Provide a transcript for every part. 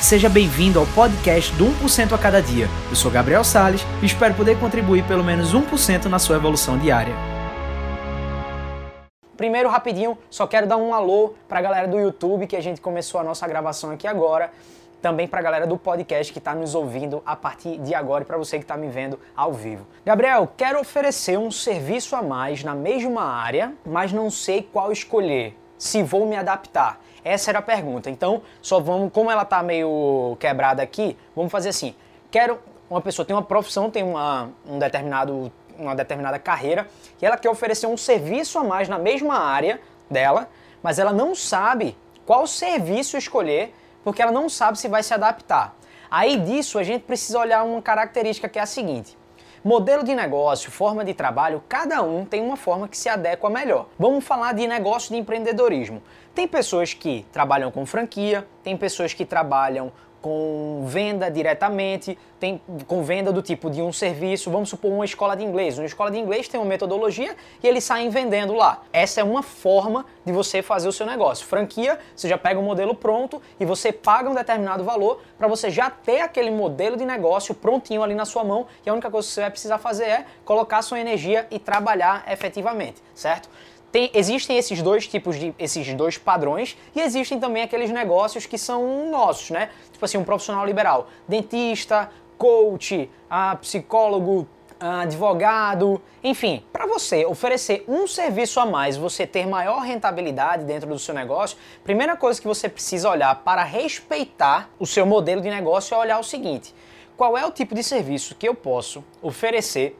Seja bem-vindo ao podcast do 1% a cada dia. Eu sou Gabriel Sales e espero poder contribuir pelo menos 1% na sua evolução diária. Primeiro, rapidinho, só quero dar um alô para a galera do YouTube que a gente começou a nossa gravação aqui agora também para a galera do podcast que está nos ouvindo a partir de agora e para você que está me vendo ao vivo. Gabriel, quero oferecer um serviço a mais na mesma área, mas não sei qual escolher. Se vou me adaptar. Essa era a pergunta. Então, só vamos, como ela está meio quebrada aqui, vamos fazer assim. Quero uma pessoa tem uma profissão, tem uma, um determinado, uma determinada carreira e ela quer oferecer um serviço a mais na mesma área dela, mas ela não sabe qual serviço escolher porque ela não sabe se vai se adaptar. Aí disso a gente precisa olhar uma característica que é a seguinte: Modelo de negócio, forma de trabalho, cada um tem uma forma que se adequa melhor. Vamos falar de negócio de empreendedorismo. Tem pessoas que trabalham com franquia, tem pessoas que trabalham com venda diretamente, tem com venda do tipo de um serviço, vamos supor uma escola de inglês. Uma escola de inglês tem uma metodologia e eles saem vendendo lá. Essa é uma forma de você fazer o seu negócio. Franquia, você já pega um modelo pronto e você paga um determinado valor para você já ter aquele modelo de negócio prontinho ali na sua mão e a única coisa que você vai precisar fazer é colocar sua energia e trabalhar efetivamente, certo? Tem, existem esses dois tipos de esses dois padrões e existem também aqueles negócios que são nossos, né? Tipo assim, um profissional liberal, dentista, coach, ah, psicólogo, ah, advogado, enfim, para você oferecer um serviço a mais, você ter maior rentabilidade dentro do seu negócio, primeira coisa que você precisa olhar para respeitar o seu modelo de negócio é olhar o seguinte: qual é o tipo de serviço que eu posso oferecer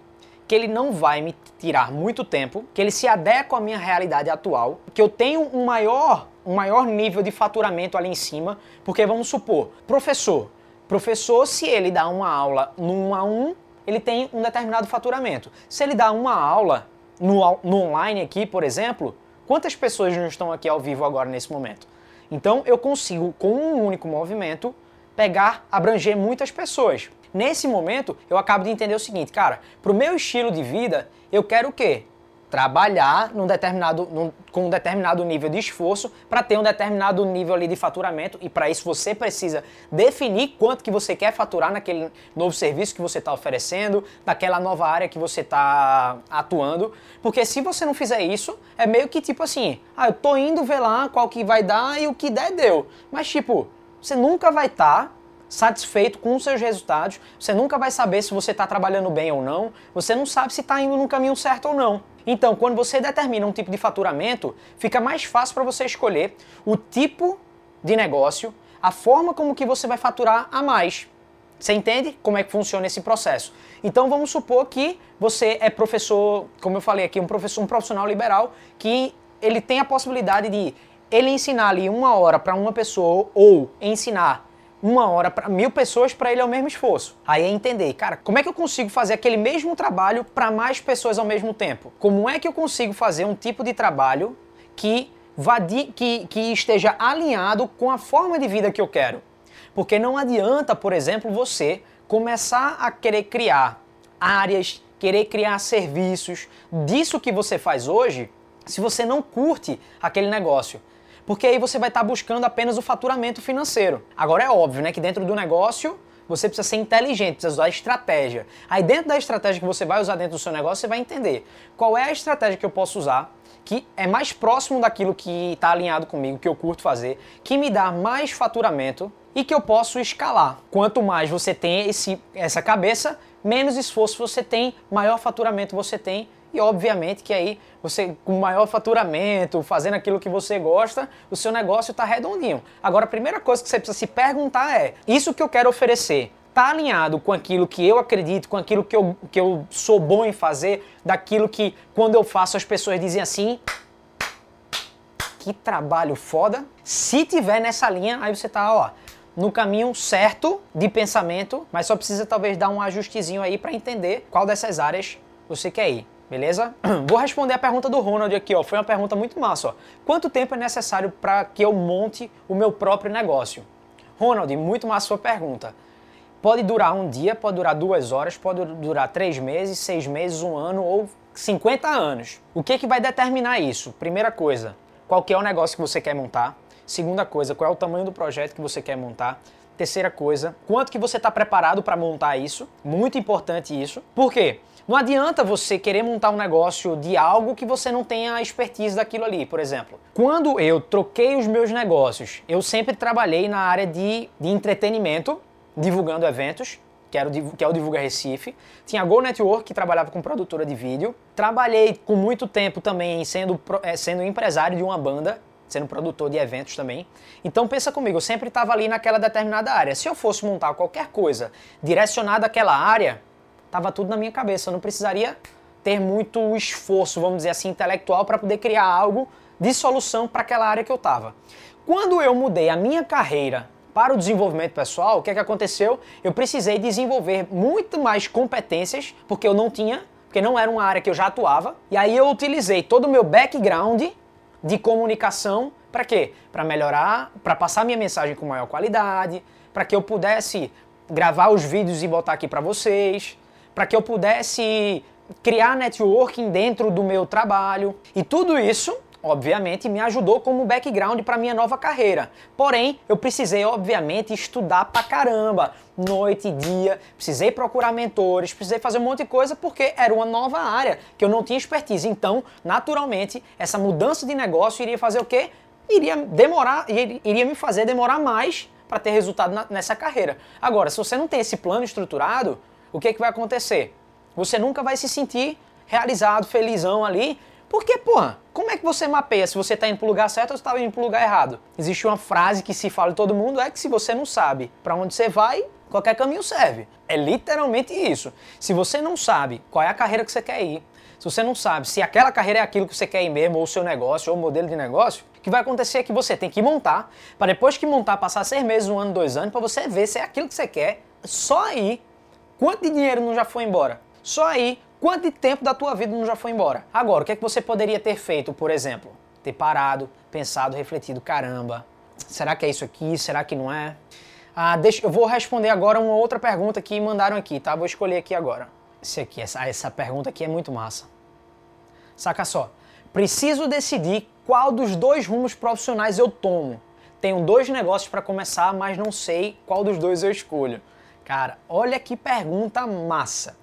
que ele não vai me tirar muito tempo, que ele se adequa à minha realidade atual, que eu tenho um maior, um maior nível de faturamento ali em cima, porque vamos supor, professor, professor se ele dá uma aula num a um, ele tem um determinado faturamento. Se ele dá uma aula no, no online aqui, por exemplo, quantas pessoas não estão aqui ao vivo agora nesse momento? Então eu consigo, com um único movimento, pegar, abranger muitas pessoas. Nesse momento, eu acabo de entender o seguinte, cara, pro meu estilo de vida, eu quero o quê? Trabalhar num determinado, num, com um determinado nível de esforço para ter um determinado nível ali de faturamento e para isso você precisa definir quanto que você quer faturar naquele novo serviço que você está oferecendo, naquela nova área que você está atuando, porque se você não fizer isso, é meio que tipo assim, ah, eu tô indo ver lá qual que vai dar e o que der deu, mas tipo, você nunca vai estar tá satisfeito com os seus resultados, você nunca vai saber se você está trabalhando bem ou não, você não sabe se está indo no caminho certo ou não. Então, quando você determina um tipo de faturamento, fica mais fácil para você escolher o tipo de negócio, a forma como que você vai faturar a mais. Você entende como é que funciona esse processo? Então vamos supor que você é professor, como eu falei aqui, um professor, um profissional liberal que ele tem a possibilidade de ele ensinar ali uma hora para uma pessoa ou ensinar uma hora para mil pessoas para ele é o mesmo esforço. Aí é entender, cara, como é que eu consigo fazer aquele mesmo trabalho para mais pessoas ao mesmo tempo? Como é que eu consigo fazer um tipo de trabalho que, que, que esteja alinhado com a forma de vida que eu quero? Porque não adianta, por exemplo, você começar a querer criar áreas, querer criar serviços disso que você faz hoje, se você não curte aquele negócio porque aí você vai estar tá buscando apenas o faturamento financeiro. Agora é óbvio, né, que dentro do negócio você precisa ser inteligente, precisa usar estratégia. Aí dentro da estratégia que você vai usar dentro do seu negócio, você vai entender qual é a estratégia que eu posso usar que é mais próximo daquilo que está alinhado comigo, que eu curto fazer, que me dá mais faturamento e que eu posso escalar. Quanto mais você tem esse, essa cabeça, menos esforço você tem, maior faturamento você tem e obviamente que aí você, com maior faturamento, fazendo aquilo que você gosta, o seu negócio está redondinho. Agora, a primeira coisa que você precisa se perguntar é: isso que eu quero oferecer está alinhado com aquilo que eu acredito, com aquilo que eu, que eu sou bom em fazer, daquilo que quando eu faço as pessoas dizem assim. Que trabalho foda. Se tiver nessa linha, aí você tá, ó, no caminho certo de pensamento, mas só precisa talvez dar um ajustezinho aí para entender qual dessas áreas você quer ir. Beleza? Vou responder a pergunta do Ronald aqui, ó. Foi uma pergunta muito massa, ó. Quanto tempo é necessário para que eu monte o meu próprio negócio? Ronald, muito massa sua pergunta. Pode durar um dia, pode durar duas horas, pode durar três meses, seis meses, um ano ou 50 anos. O que, que vai determinar isso? Primeira coisa, qual que é o negócio que você quer montar? Segunda coisa, qual é o tamanho do projeto que você quer montar? Terceira coisa, quanto que você está preparado para montar isso? Muito importante isso. Por quê? Não adianta você querer montar um negócio de algo que você não tenha a expertise daquilo ali, por exemplo. Quando eu troquei os meus negócios, eu sempre trabalhei na área de, de entretenimento, divulgando eventos, que, era o, que é o Divulga Recife. Tinha a Go Network, que trabalhava com produtora de vídeo. Trabalhei com muito tempo também sendo, eh, sendo empresário de uma banda, sendo produtor de eventos também. Então pensa comigo, eu sempre estava ali naquela determinada área. Se eu fosse montar qualquer coisa direcionada àquela área, Tava tudo na minha cabeça, eu não precisaria ter muito esforço, vamos dizer assim, intelectual para poder criar algo de solução para aquela área que eu estava. Quando eu mudei a minha carreira para o desenvolvimento pessoal, o que é que aconteceu? Eu precisei desenvolver muito mais competências, porque eu não tinha, porque não era uma área que eu já atuava, e aí eu utilizei todo o meu background de comunicação para quê? Para melhorar, para passar minha mensagem com maior qualidade, para que eu pudesse gravar os vídeos e botar aqui para vocês, para que eu pudesse criar networking dentro do meu trabalho. E tudo isso, obviamente, me ajudou como background para minha nova carreira. Porém, eu precisei, obviamente, estudar pra caramba, noite e dia, precisei procurar mentores, precisei fazer um monte de coisa porque era uma nova área que eu não tinha expertise. Então, naturalmente, essa mudança de negócio iria fazer o quê? Iria demorar, iria me fazer demorar mais para ter resultado nessa carreira. Agora, se você não tem esse plano estruturado, o que, é que vai acontecer? Você nunca vai se sentir realizado, felizão ali, porque, porra, como é que você mapeia se você está indo para o lugar certo ou se está indo para o lugar errado? Existe uma frase que se fala de todo mundo, é que se você não sabe para onde você vai, qualquer caminho serve. É literalmente isso. Se você não sabe qual é a carreira que você quer ir, se você não sabe se aquela carreira é aquilo que você quer ir mesmo, ou o seu negócio, ou o modelo de negócio, o que vai acontecer é que você tem que montar, para depois que montar, passar seis meses, um ano, dois anos, para você ver se é aquilo que você quer, só aí Quanto de dinheiro não já foi embora? Só aí, quanto de tempo da tua vida não já foi embora? Agora, o que é que você poderia ter feito, por exemplo? Ter parado, pensado, refletido, caramba, será que é isso aqui? Será que não é? Ah, deixa, eu vou responder agora uma outra pergunta que mandaram aqui, tá? Vou escolher aqui agora. Esse aqui, essa, essa pergunta aqui é muito massa. Saca só. Preciso decidir qual dos dois rumos profissionais eu tomo. Tenho dois negócios para começar, mas não sei qual dos dois eu escolho. Cara, olha que pergunta massa.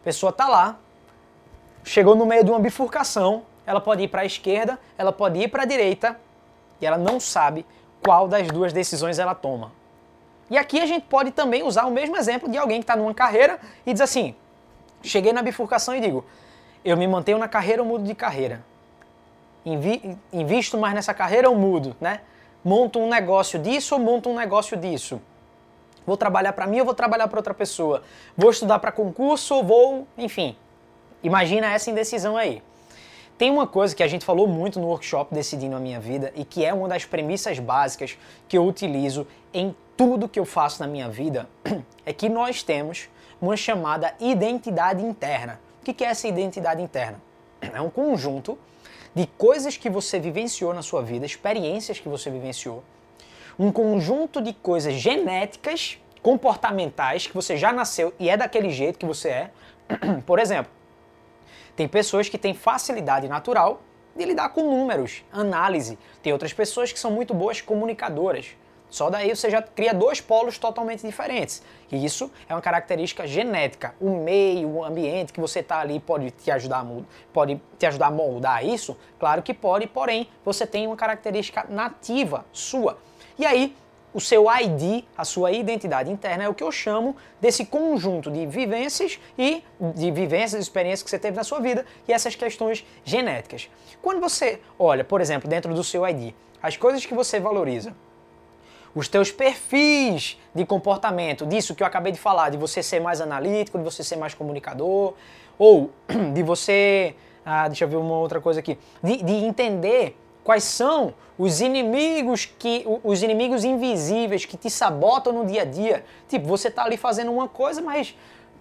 A pessoa tá lá, chegou no meio de uma bifurcação, ela pode ir para a esquerda, ela pode ir para a direita, e ela não sabe qual das duas decisões ela toma. E aqui a gente pode também usar o mesmo exemplo de alguém que está numa carreira e diz assim: cheguei na bifurcação e digo, eu me mantenho na carreira ou mudo de carreira? Invi invisto mais nessa carreira ou mudo, né? Monto um negócio disso ou monto um negócio disso? Vou trabalhar para mim ou vou trabalhar para outra pessoa? Vou estudar para concurso ou vou, enfim. Imagina essa indecisão aí. Tem uma coisa que a gente falou muito no workshop Decidindo a Minha Vida e que é uma das premissas básicas que eu utilizo em tudo que eu faço na minha vida, é que nós temos uma chamada identidade interna. O que é essa identidade interna? É um conjunto de coisas que você vivenciou na sua vida, experiências que você vivenciou, um conjunto de coisas genéticas, comportamentais, que você já nasceu e é daquele jeito que você é. Por exemplo, tem pessoas que têm facilidade natural de lidar com números, análise. Tem outras pessoas que são muito boas comunicadoras. Só daí você já cria dois polos totalmente diferentes. E isso é uma característica genética. O meio, o ambiente que você está ali pode te ajudar a pode te ajudar a moldar isso? Claro que pode, porém você tem uma característica nativa sua. E aí, o seu ID, a sua identidade interna, é o que eu chamo desse conjunto de vivências e de vivências, experiências que você teve na sua vida e essas questões genéticas. Quando você olha, por exemplo, dentro do seu ID, as coisas que você valoriza, os teus perfis de comportamento, disso que eu acabei de falar, de você ser mais analítico, de você ser mais comunicador, ou de você, ah, deixa eu ver uma outra coisa aqui, de, de entender Quais são os inimigos que os inimigos invisíveis que te sabotam no dia a dia? Tipo, você está ali fazendo uma coisa, mas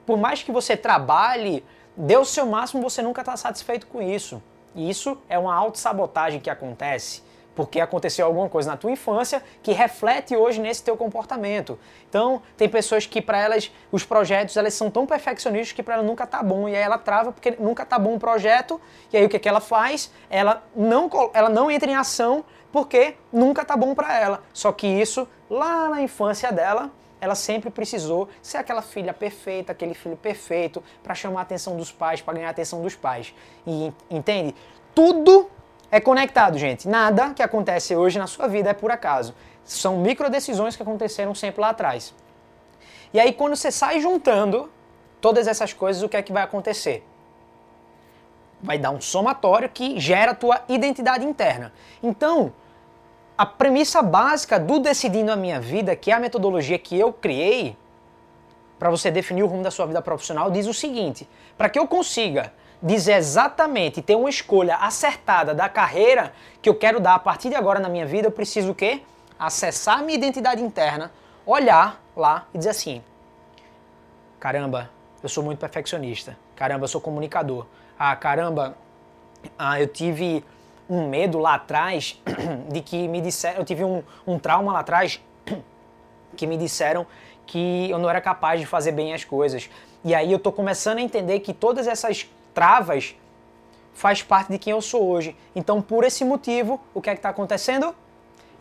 por mais que você trabalhe, dê o seu máximo, você nunca está satisfeito com isso. E isso é uma autossabotagem que acontece porque aconteceu alguma coisa na tua infância que reflete hoje nesse teu comportamento. Então, tem pessoas que para elas os projetos elas são tão perfeccionistas que para ela nunca tá bom e aí ela trava porque nunca tá bom o projeto e aí o que, que ela faz? Ela não ela não entra em ação porque nunca tá bom para ela. Só que isso lá na infância dela ela sempre precisou ser aquela filha perfeita, aquele filho perfeito, para chamar a atenção dos pais, para ganhar a atenção dos pais. E entende? Tudo é conectado, gente. Nada que acontece hoje na sua vida é por acaso. São micro decisões que aconteceram sempre lá atrás. E aí, quando você sai juntando todas essas coisas, o que é que vai acontecer? Vai dar um somatório que gera a tua identidade interna. Então, a premissa básica do Decidindo a Minha Vida, que é a metodologia que eu criei para você definir o rumo da sua vida profissional, diz o seguinte: para que eu consiga dizer exatamente, ter uma escolha acertada da carreira que eu quero dar a partir de agora na minha vida, eu preciso o quê? Acessar a minha identidade interna, olhar lá e dizer assim: caramba, eu sou muito perfeccionista. Caramba, eu sou comunicador. Ah, caramba, ah, eu tive um medo lá atrás de que me disseram, eu tive um, um trauma lá atrás que me disseram que eu não era capaz de fazer bem as coisas. E aí eu tô começando a entender que todas essas travas faz parte de quem eu sou hoje. Então, por esse motivo, o que é que está acontecendo?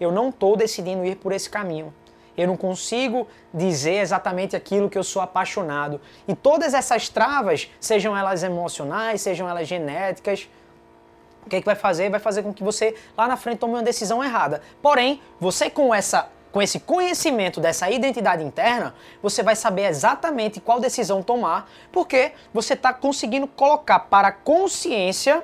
Eu não estou decidindo ir por esse caminho. Eu não consigo dizer exatamente aquilo que eu sou apaixonado. E todas essas travas, sejam elas emocionais, sejam elas genéticas, o que, é que vai fazer? Vai fazer com que você lá na frente tome uma decisão errada. Porém, você com essa com esse conhecimento dessa identidade interna, você vai saber exatamente qual decisão tomar, porque você está conseguindo colocar para a consciência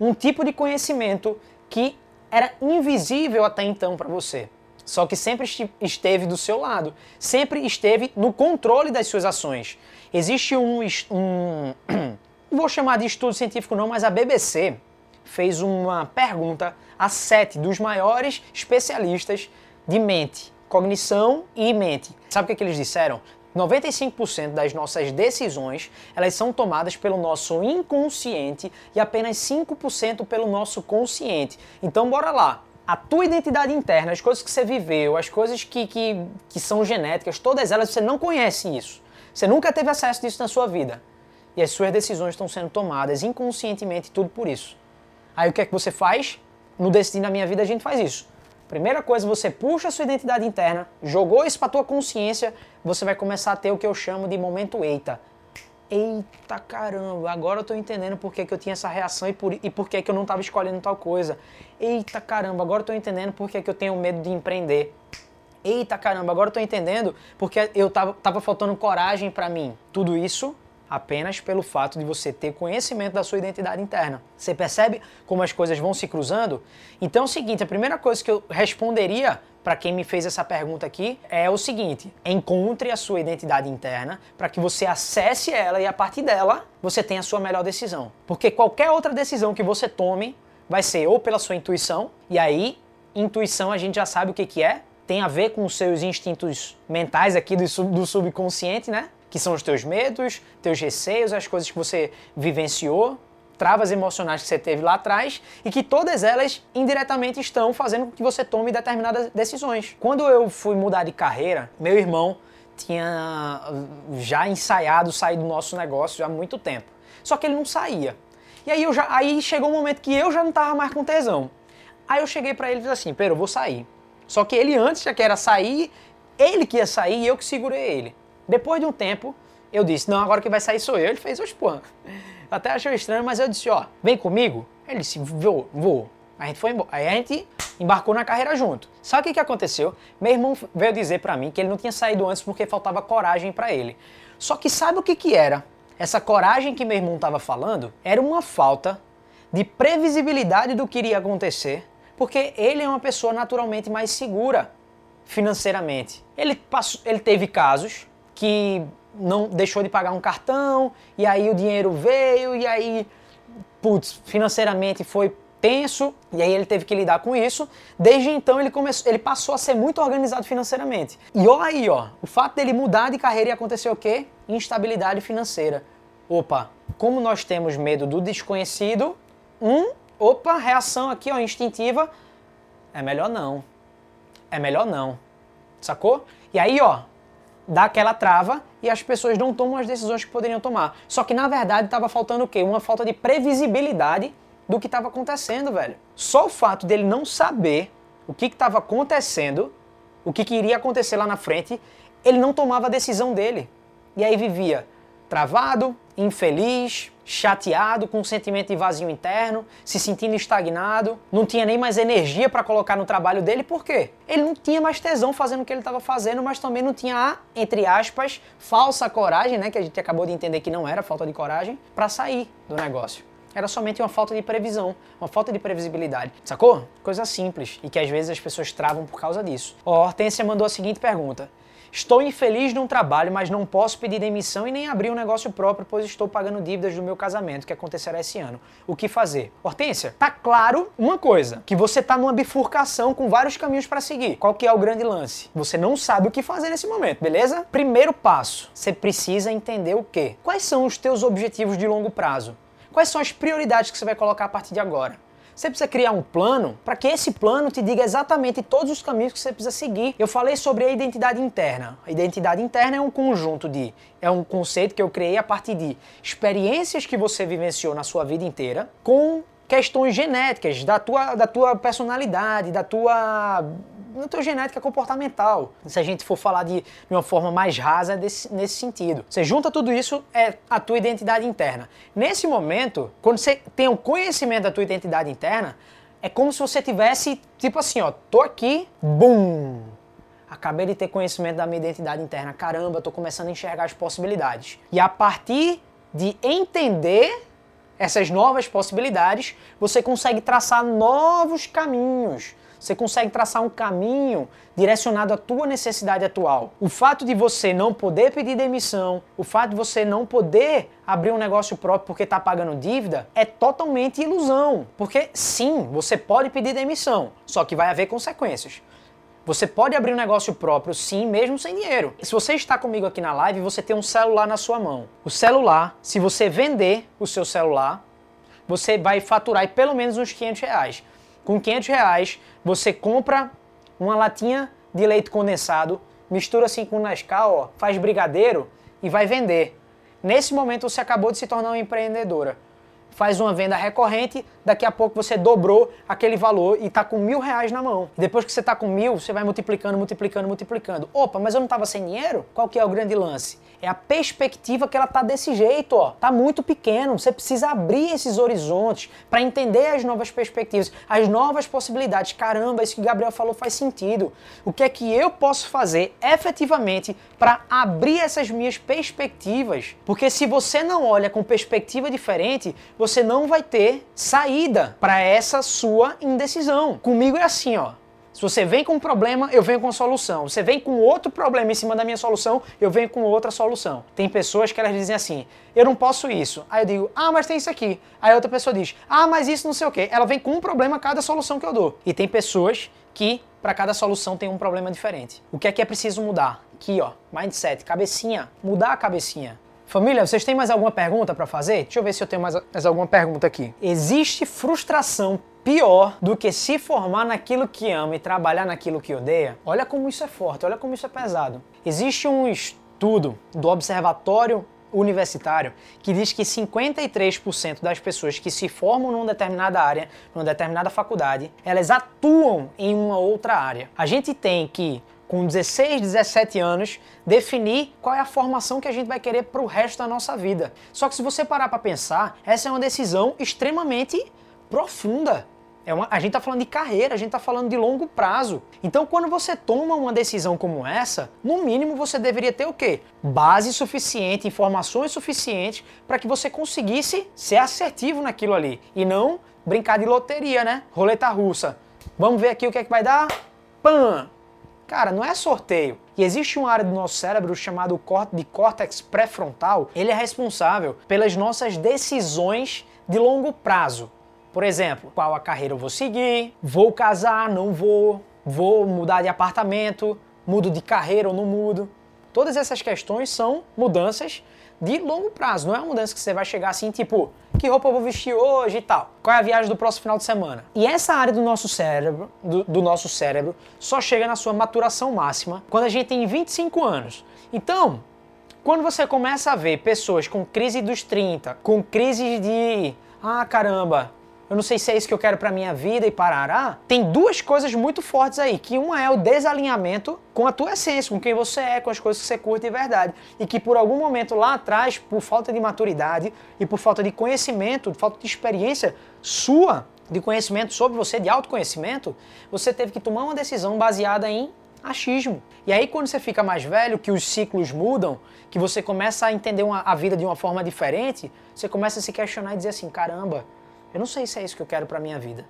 um tipo de conhecimento que era invisível até então para você. Só que sempre esteve do seu lado, sempre esteve no controle das suas ações. Existe um, um não vou chamar de estudo científico não, mas a BBC fez uma pergunta a sete dos maiores especialistas de mente, cognição e mente. Sabe o que, é que eles disseram? 95% das nossas decisões, elas são tomadas pelo nosso inconsciente e apenas 5% pelo nosso consciente. Então bora lá. A tua identidade interna, as coisas que você viveu, as coisas que, que, que são genéticas, todas elas você não conhece isso. Você nunca teve acesso disso na sua vida. E as suas decisões estão sendo tomadas inconscientemente, tudo por isso. Aí o que é que você faz? No Decidir na Minha Vida a gente faz isso. Primeira coisa, você puxa a sua identidade interna, jogou isso para tua consciência, você vai começar a ter o que eu chamo de momento eita. Eita caramba, agora eu tô entendendo por que, que eu tinha essa reação e por, e por que, que eu não estava escolhendo tal coisa. Eita caramba, agora eu tô entendendo por que, que eu tenho medo de empreender. Eita caramba, agora eu tô entendendo porque eu tava, tava faltando coragem para mim. Tudo isso apenas pelo fato de você ter conhecimento da sua identidade interna. Você percebe como as coisas vão se cruzando? Então é o seguinte, a primeira coisa que eu responderia para quem me fez essa pergunta aqui é o seguinte: encontre a sua identidade interna para que você acesse ela e a partir dela você tenha a sua melhor decisão. Porque qualquer outra decisão que você tome vai ser ou pela sua intuição, e aí intuição a gente já sabe o que, que é, tem a ver com os seus instintos mentais aqui do, sub, do subconsciente, né? Que são os teus medos, teus receios, as coisas que você vivenciou, travas emocionais que você teve lá atrás e que todas elas indiretamente estão fazendo com que você tome determinadas decisões. Quando eu fui mudar de carreira, meu irmão tinha já ensaiado sair do nosso negócio há muito tempo. Só que ele não saía. E aí, eu já, aí chegou um momento que eu já não estava mais com tesão. Aí eu cheguei para ele e disse assim, Pero, eu vou sair. Só que ele antes já queria sair, ele que ia sair e eu que segurei ele. Depois de um tempo, eu disse, não, agora que vai sair sou eu. Ele fez, os pô. Até achou estranho, mas eu disse, ó, vem comigo. Ele disse, vou, vou. A gente foi embora. Aí a gente embarcou na carreira junto. Sabe o que, que aconteceu? Meu irmão veio dizer para mim que ele não tinha saído antes porque faltava coragem para ele. Só que sabe o que, que era? Essa coragem que meu irmão estava falando era uma falta de previsibilidade do que iria acontecer, porque ele é uma pessoa naturalmente mais segura financeiramente. Ele, passou, ele teve casos que não deixou de pagar um cartão, e aí o dinheiro veio, e aí, putz, financeiramente foi tenso, e aí ele teve que lidar com isso. Desde então ele, começou, ele passou a ser muito organizado financeiramente. E olha aí, ó, o fato dele mudar de carreira e acontecer o quê? Instabilidade financeira. Opa, como nós temos medo do desconhecido, um, opa, reação aqui, ó, instintiva, é melhor não. É melhor não. Sacou? E aí, ó, dá aquela trava e as pessoas não tomam as decisões que poderiam tomar. Só que na verdade estava faltando o quê? Uma falta de previsibilidade do que estava acontecendo, velho. Só o fato dele não saber o que estava acontecendo, o que, que iria acontecer lá na frente, ele não tomava a decisão dele. E aí vivia travado, infeliz, chateado, com um sentimento de vazio interno, se sentindo estagnado, não tinha nem mais energia para colocar no trabalho dele, por quê? Ele não tinha mais tesão fazendo o que ele estava fazendo, mas também não tinha a, entre aspas, falsa coragem, né, que a gente acabou de entender que não era falta de coragem, para sair do negócio. Era somente uma falta de previsão, uma falta de previsibilidade. Sacou? Coisa simples e que às vezes as pessoas travam por causa disso. Ó, Hortência mandou a seguinte pergunta: Estou infeliz num trabalho, mas não posso pedir demissão e nem abrir um negócio próprio, pois estou pagando dívidas do meu casamento, que acontecerá esse ano. O que fazer? Hortência, tá claro uma coisa, que você tá numa bifurcação com vários caminhos para seguir. Qual que é o grande lance? Você não sabe o que fazer nesse momento, beleza? Primeiro passo, você precisa entender o quê? Quais são os teus objetivos de longo prazo? Quais são as prioridades que você vai colocar a partir de agora? Você precisa criar um plano para que esse plano te diga exatamente todos os caminhos que você precisa seguir. Eu falei sobre a identidade interna. A identidade interna é um conjunto de. É um conceito que eu criei a partir de experiências que você vivenciou na sua vida inteira com questões genéticas da tua, da tua personalidade, da tua na tua genética comportamental. Se a gente for falar de, de uma forma mais rasa desse, nesse sentido. Você junta tudo isso, é a tua identidade interna. Nesse momento, quando você tem o conhecimento da tua identidade interna, é como se você tivesse, tipo assim, ó, tô aqui, bum! Acabei de ter conhecimento da minha identidade interna. Caramba, tô começando a enxergar as possibilidades. E a partir de entender essas novas possibilidades, você consegue traçar novos caminhos você consegue traçar um caminho direcionado à tua necessidade atual. O fato de você não poder pedir demissão, o fato de você não poder abrir um negócio próprio porque está pagando dívida, é totalmente ilusão. Porque sim, você pode pedir demissão, só que vai haver consequências. Você pode abrir um negócio próprio, sim, mesmo sem dinheiro. Se você está comigo aqui na live, você tem um celular na sua mão. O celular, se você vender o seu celular, você vai faturar pelo menos uns 500 reais. Com 500 reais, você compra uma latinha de leite condensado, mistura assim com Nescau, ó, faz brigadeiro e vai vender. Nesse momento você acabou de se tornar uma empreendedora. Faz uma venda recorrente, daqui a pouco você dobrou aquele valor e está com mil reais na mão. Depois que você está com mil, você vai multiplicando, multiplicando, multiplicando. Opa, mas eu não estava sem dinheiro? Qual que é o grande lance? É a perspectiva que ela tá desse jeito, ó. Tá muito pequeno. Você precisa abrir esses horizontes para entender as novas perspectivas, as novas possibilidades. Caramba, isso que o Gabriel falou faz sentido. O que é que eu posso fazer efetivamente para abrir essas minhas perspectivas? Porque se você não olha com perspectiva diferente, você não vai ter saída para essa sua indecisão. Comigo é assim, ó. Se você vem com um problema, eu venho com a solução. Você vem com outro problema em cima da minha solução, eu venho com outra solução. Tem pessoas que elas dizem assim: eu não posso isso. Aí eu digo: ah, mas tem isso aqui. Aí outra pessoa diz: ah, mas isso não sei o quê. Ela vem com um problema a cada solução que eu dou. E tem pessoas que para cada solução tem um problema diferente. O que é que é preciso mudar? Aqui, ó, mindset, cabecinha, mudar a cabecinha. Família, vocês têm mais alguma pergunta para fazer? Deixa eu ver se eu tenho mais, mais alguma pergunta aqui. Existe frustração pior do que se formar naquilo que ama e trabalhar naquilo que odeia? Olha como isso é forte, olha como isso é pesado. Existe um estudo do Observatório Universitário que diz que 53% das pessoas que se formam numa determinada área, numa determinada faculdade, elas atuam em uma outra área. A gente tem que com 16, 17 anos, definir qual é a formação que a gente vai querer para o resto da nossa vida. Só que se você parar para pensar, essa é uma decisão extremamente profunda. É uma, a gente está falando de carreira, a gente está falando de longo prazo. Então, quando você toma uma decisão como essa, no mínimo você deveria ter o quê? Base suficiente, informações suficientes para que você conseguisse ser assertivo naquilo ali e não brincar de loteria, né? Roleta russa. Vamos ver aqui o que é que vai dar. Pam! Cara, não é sorteio. E existe uma área do nosso cérebro chamado de córtex pré-frontal. Ele é responsável pelas nossas decisões de longo prazo. Por exemplo, qual a carreira eu vou seguir, vou casar, não vou, vou mudar de apartamento, mudo de carreira ou não mudo. Todas essas questões são mudanças de longo prazo. Não é uma mudança que você vai chegar assim, tipo, que roupa eu vou vestir hoje e tal. Qual é a viagem do próximo final de semana? E essa área do nosso cérebro, do, do nosso cérebro, só chega na sua maturação máxima quando a gente tem 25 anos. Então, quando você começa a ver pessoas com crise dos 30, com crise de ah, caramba, eu não sei se é isso que eu quero para minha vida e parará, tem duas coisas muito fortes aí, que uma é o desalinhamento com a tua essência, com quem você é, com as coisas que você curte de verdade, e que por algum momento lá atrás, por falta de maturidade e por falta de conhecimento, falta de experiência sua, de conhecimento sobre você, de autoconhecimento, você teve que tomar uma decisão baseada em achismo. E aí quando você fica mais velho, que os ciclos mudam, que você começa a entender uma, a vida de uma forma diferente, você começa a se questionar e dizer assim, caramba, eu não sei se é isso que eu quero para minha vida.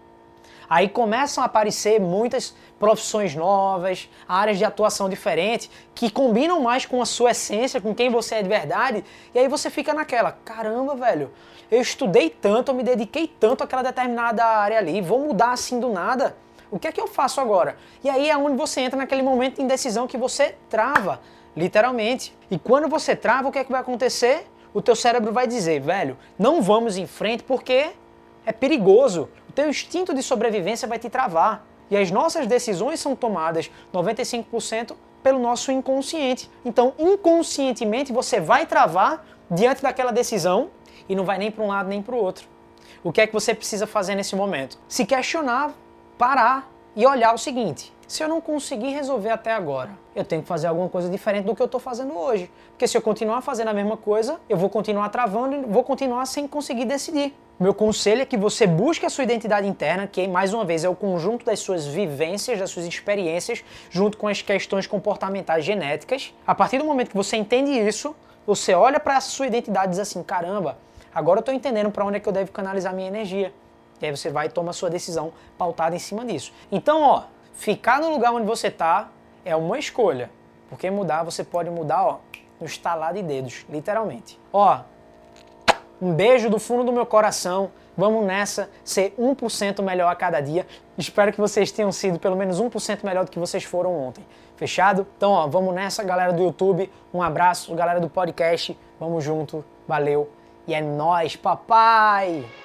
Aí começam a aparecer muitas profissões novas, áreas de atuação diferentes, que combinam mais com a sua essência, com quem você é de verdade, e aí você fica naquela, caramba, velho, eu estudei tanto, eu me dediquei tanto àquela determinada área ali, vou mudar assim do nada. O que é que eu faço agora? E aí é onde você entra naquele momento de indecisão que você trava, literalmente. E quando você trava, o que é que vai acontecer? O teu cérebro vai dizer, velho, não vamos em frente porque é perigoso. O teu instinto de sobrevivência vai te travar. E as nossas decisões são tomadas 95% pelo nosso inconsciente. Então, inconscientemente, você vai travar diante daquela decisão e não vai nem para um lado nem para o outro. O que é que você precisa fazer nesse momento? Se questionar parar e olhar o seguinte: se eu não conseguir resolver até agora, eu tenho que fazer alguma coisa diferente do que eu estou fazendo hoje. Porque se eu continuar fazendo a mesma coisa, eu vou continuar travando e vou continuar sem conseguir decidir. Meu conselho é que você busque a sua identidade interna, que mais uma vez é o conjunto das suas vivências, das suas experiências, junto com as questões comportamentais genéticas. A partir do momento que você entende isso, você olha para a sua identidade e diz assim: caramba, agora eu estou entendendo para onde é que eu devo canalizar minha energia. E aí você vai e toma a sua decisão pautada em cima disso. Então, ó, ficar no lugar onde você está é uma escolha. Porque mudar, você pode mudar, ó, no estalar de dedos, literalmente. Ó, um beijo do fundo do meu coração. Vamos nessa, ser 1% melhor a cada dia. Espero que vocês tenham sido pelo menos 1% melhor do que vocês foram ontem. Fechado? Então, ó, vamos nessa, galera do YouTube. Um abraço, galera do podcast. Vamos junto. Valeu. E é nós, papai!